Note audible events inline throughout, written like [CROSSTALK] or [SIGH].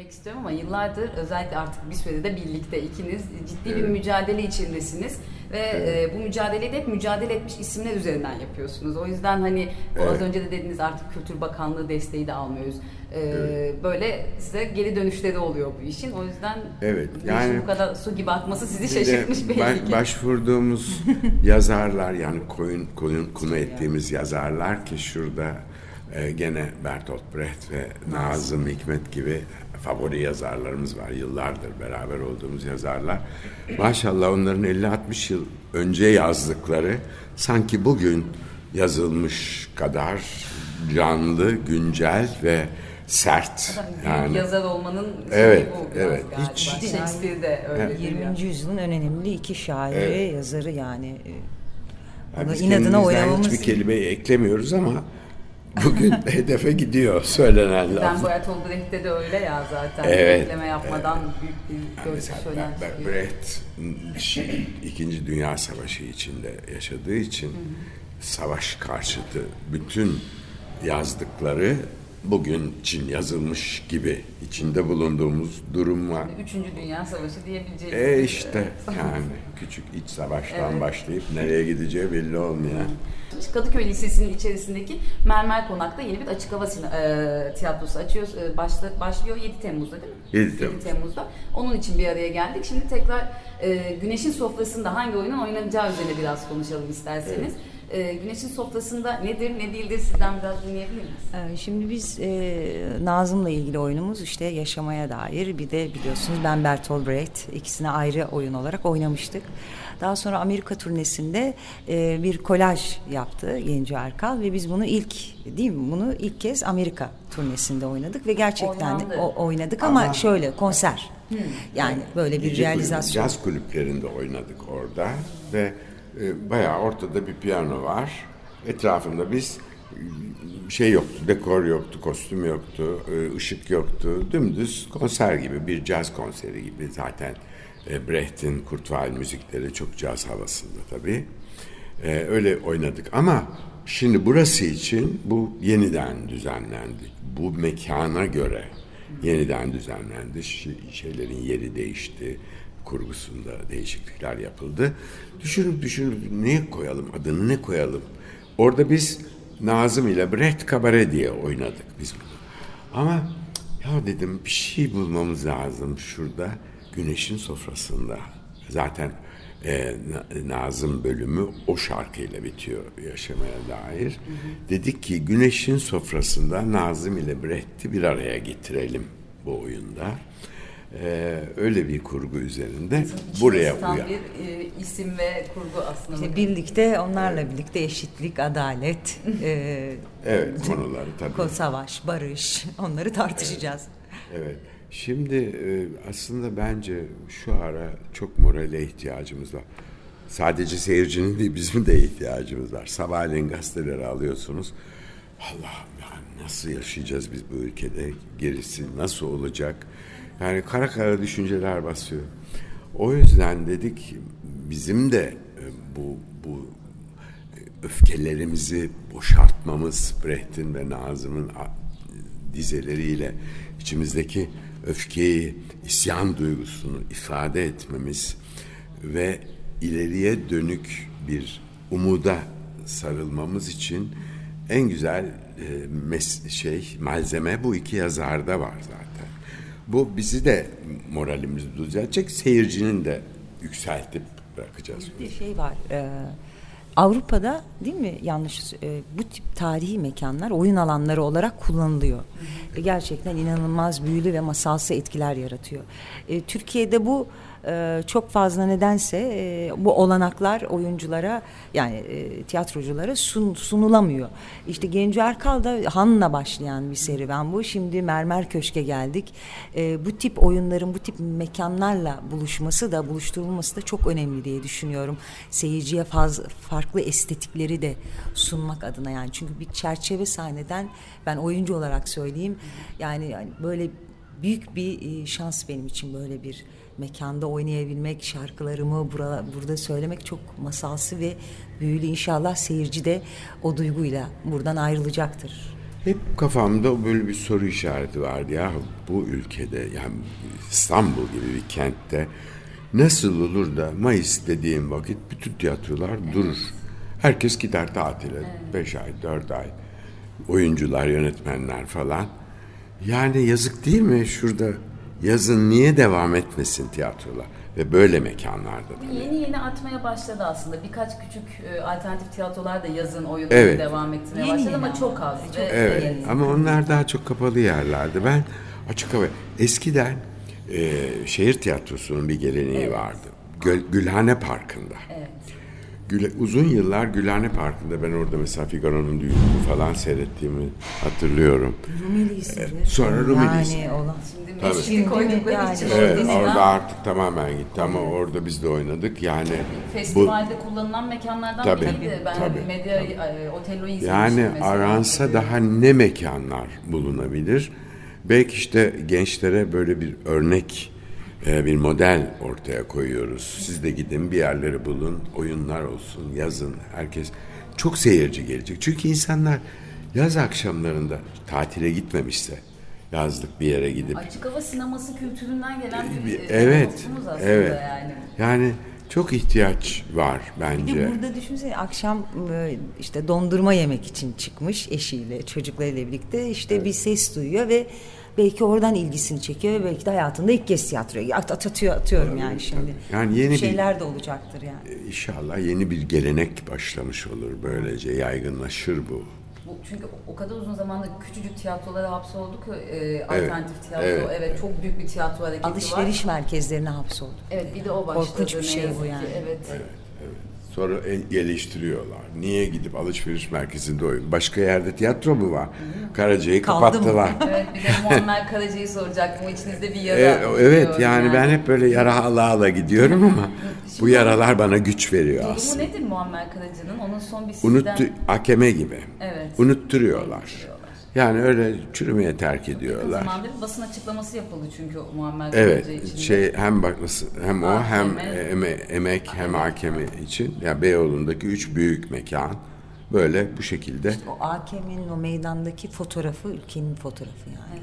girmek istiyorum ama yıllardır özellikle artık bir sürede de birlikte ikiniz ciddi bir mücadele içindesiniz ve Evet. e, bu mücadeleyi de hep mücadele etmiş isimler üzerinden yapıyorsunuz. O yüzden hani o az Evet. önce de dediniz artık Kültür Bakanlığı desteği de almıyoruz. E, Böyle size geri dönüşleri oluyor bu işin. O yüzden Evet, yani- bu kadar su gibi akması sizi şaşırtmış belli ba- ki. başvurduğumuz [LAUGHS] yazarlar yani koyun, koyun konu ettiğimiz yazarlar ki şurada e, gene Bertolt Brecht ve Nazım Hikmet gibi favori yazarlarımız var. Yıllardır beraber olduğumuz yazarlar. Maşallah onların 50-60 yıl önce yazdıkları sanki bugün yazılmış kadar canlı, güncel ve sert. Yani yazar olmanın şeyi Evet, bu biraz evet. galiba. Hiç- Shakespeare de öyle. 20. yüzyılın en önemli iki şairi, Evet. yazarı yani. Ya Onu biz inadına oynamamız hiçbir kelimeyi eklemiyoruz ama bugün [LAUGHS] hedefe gidiyor söylenen Ben laf. Bertolt Brecht'te de öyle ya zaten. Evet. Ekleme yapmadan büyük bir mesela söylen. Brecht şey, İkinci Dünya Savaşı içinde yaşadığı için savaş karşıtı bütün yazdıkları bugün için yazılmış gibi içinde bulunduğumuz durum var. Üçüncü Dünya Savaşı diyebileceğimiz. E işte yani küçük iç savaştan Evet. başlayıp nereye gideceği belli olmayan. Kadıköy Lisesi'nin içerisindeki Mermer Konak'ta yeni bir açık hava e, tiyatrosu açıyor. E, başla, başlıyor 7 Temmuz'da değil mi? 7 Temmuz. Temmuz'da. Onun için bir araya geldik. Şimdi tekrar e, Güneş'in sofrasında hangi oyunun oynanacağı üzerine biraz konuşalım isterseniz. E, Güneş'in sofrasında nedir ne değildir sizden biraz dinleyebilir miyiz? e, Şimdi biz e, Nazım'la ilgili oyunumuz işte yaşamaya dair bir de biliyorsunuz ben Bertolt Brecht ikisini ayrı oyun olarak oynamıştık. Daha sonra Amerika turnesinde e, bir kolaj yaptı Genco Erkal ve biz bunu ilk değil mi bunu ilk kez Amerika turnesinde oynadık ve gerçekten Oynandı. o, oynadık ama, Ama- şöyle konser. Yani böyle bir Gece realizasyon. Caz kulüplerinde oynadık orada ve e, bayağı ortada bir piyano var. Etrafında biz e, şey yoktu, dekor yoktu, kostüm yoktu, e, ışık yoktu. Dümdüz konser gibi, bir caz konseri gibi zaten. E, Brecht'in Kurtweil müzikleri çok caz havasında tabii. Öyle oynadık ama şimdi burası için bu yeniden düzenlendi. Bu mekana göre yeniden düzenlendi. Şeylerin yeri değişti. Kurgusunda değişiklikler yapıldı. Düşünüp düşünüp ne koyalım, adını ne koyalım? Orada biz Nazım ile Brecht Kabare diye oynadık biz bunu. Ama ya dedim bir şey bulmamız lazım şurada güneşin sofrasında. Zaten e, Na- Nazım bölümü o şarkıyla bitiyor yaşamaya dair. Dedik ki güneşin sofrasında Nazım ile Brecht'i bir araya getirelim bu oyunda. E, öyle bir kurgu üzerinde buraya İçinde uyan. bir e, isim ve kurgu aslında. İşte birlikte onlarla birlikte eşitlik, adalet, [LAUGHS] e, Evet konuları tabii. savaş, barış onları tartışacağız. Evet. Şimdi e, aslında bence şu ara çok morale ihtiyacımız var. Sadece seyircinin değil bizim de ihtiyacımız var. Sabahleyin gazeteleri alıyorsunuz. Allah'ım ya nasıl yaşayacağız biz bu ülkede? Gerisi nasıl olacak? Yani kara kara düşünceler basıyor. O yüzden dedik bizim de e, bu bu öfkelerimizi boşaltmamız Brecht'in ve Nazım'ın dizeleriyle içimizdeki öfkeyi, isyan duygusunu ifade etmemiz ve ileriye dönük bir umuda sarılmamız için en güzel e, şey malzeme bu iki yazarda var zaten. Bu bizi de moralimizi düzeltecek, seyircinin de yükseltip bırakacağız. Bir şey var. e, Avrupa'da değil mi yanlış e, bu tip tarihi mekanlar oyun alanları olarak kullanılıyor. Ve gerçekten inanılmaz büyülü ve masalsı etkiler yaratıyor. E, Türkiye'de bu e, çok fazla nedense e, bu olanaklar oyunculara yani e, tiyatroculara sun, sunulamıyor. İşte Genco Erkal'da Han'la başlayan bir serüven bu. Şimdi Mermer Köşk'e geldik. E, bu tip oyunların bu tip mekanlarla buluşması da buluşturulması da çok önemli diye düşünüyorum. Seyirciye faz, farklı estetikleri de sunmak adına yani. Çünkü bir çerçeve sahneden ben oyuncu olarak söyleyeyim. Yani böyle büyük bir e, şans benim için böyle bir mekanda oynayabilmek, şarkılarımı burada, burada söylemek çok masalsı ve büyülü. İnşallah seyirci de o duyguyla buradan ayrılacaktır. Hep kafamda böyle bir soru işareti vardı ya bu ülkede yani İstanbul gibi bir kentte nasıl olur da Mayıs dediğim vakit bütün tiyatrolar durur. Herkes gider tatile. Beş ay, dört ay. Oyuncular, yönetmenler falan. Yani yazık değil mi şurada yazın niye devam etmesin tiyatrolar? Ve böyle mekanlarda da. Yeni yeni artmaya başladı aslında. Birkaç küçük e, alternatif tiyatrolar da yazın oyunu Evet. devam etmeye Yeni başladı yeni ama çok az. Çok Ve- Evet Yani. ama onlar daha çok kapalı yerlerdi. Ben açık hava eskiden e, şehir tiyatrosunun bir geleneği vardı. Göl- Gülhane Parkı'nda. Evet. Güle, uzun yıllar Gülhane Parkı'nda ben orada mesela Figaro'nun düğününü falan seyrettiğimi hatırlıyorum. Rumeli'sidir. sonra Rumeli'si. Yani olan. Şimdi Tabii. meşgul koydukları Yani. için Evet, orada artık tamamen gitti ama orada biz de oynadık. Yani bu festivalde kullanılan mekanlardan Tabii, biriydi. Ben tabii, medya e, Otello'yu izlemiştim Yani mesela. aransa daha ne mekanlar bulunabilir? Belki işte gençlere böyle bir örnek, e, bir model ortaya koyuyoruz. Siz de gidin bir yerleri bulun, oyunlar olsun, yazın. Herkes çok seyirci gelecek. Çünkü insanlar yaz akşamlarında tatile gitmemişse, yazlık bir yere gidip Açık hava sineması kültüründen gelen bir, bir- e, evet, aslında evet. yani. Yani çok ihtiyaç var Bir bence. de burada düşünsene akşam e, işte dondurma yemek için çıkmış eşiyle çocuklarıyla birlikte işte bir ses duyuyor ve belki oradan ilgisini çekiyor ve belki de hayatında ilk kez tiyatroya at, at atıyor atıyorum yani şimdi. Yani yeni Bu bir- şeyler de olacaktır yani. İnşallah yeni bir gelenek başlamış olur. Böylece yaygınlaşır bu. Bu, çünkü o kadar uzun zamandır küçücük tiyatrolara hapsolduk. E, alternatif tiyatro, evet. evet. çok büyük bir tiyatro hareketi var. Alışveriş merkezlerine hapsoldu. Evet bir de o başladı. Korkunç bir şey bu ki. yani. Evet. Sonra el- geliştiriyorlar. Niye gidip alışveriş merkezinde oyun? Başka yerde tiyatro mu var? Karaca'yı Kaldı kapattılar. [LAUGHS] Evet bir de Muammer Karaca'yı soracaktım. İçinizde bir yara. E, evet diyor yani ben hep böyle yara ala ala gidiyorum ama [LAUGHS] bu yaralar bana güç veriyor Durumu aslında. nedir Muammer Karaca'nın? Onun son bir sizden... Unuttu, akeme gibi. Evet. Unutturuyorlar. Unutturuyorlar. Yani öyle çürümeye terk Yakın ediyorlar. zamanda bir basın açıklaması yapıldı çünkü Muammer Evet, için. şey hem bak nasıl hem o hem AKM. eme, emek hem hakemi için ya yani Beyoğlu'ndaki üç büyük mekan böyle bu şekilde O AKM'nin o meydandaki fotoğrafı ülkenin fotoğrafı yani.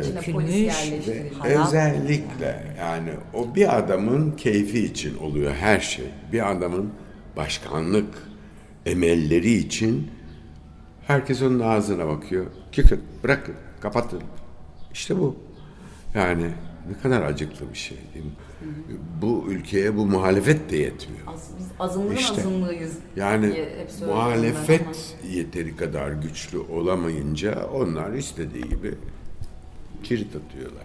İçine Dökülmüş polis ve özellikle yani o bir adamın keyfi için oluyor her şey. Bir adamın başkanlık emelleri için herkes onun ağzına bakıyor. Çıkın, bırakın, kapatın. İşte bu. Yani ne kadar acıklı bir şey değil mi? Bu ülkeye bu muhalefet de yetmiyor. Az- Biz azınlığın İşte. azınlığıyız. Yani muhalefet yeteri kadar güçlü olamayınca onlar istediği gibi kirit atıyorlar.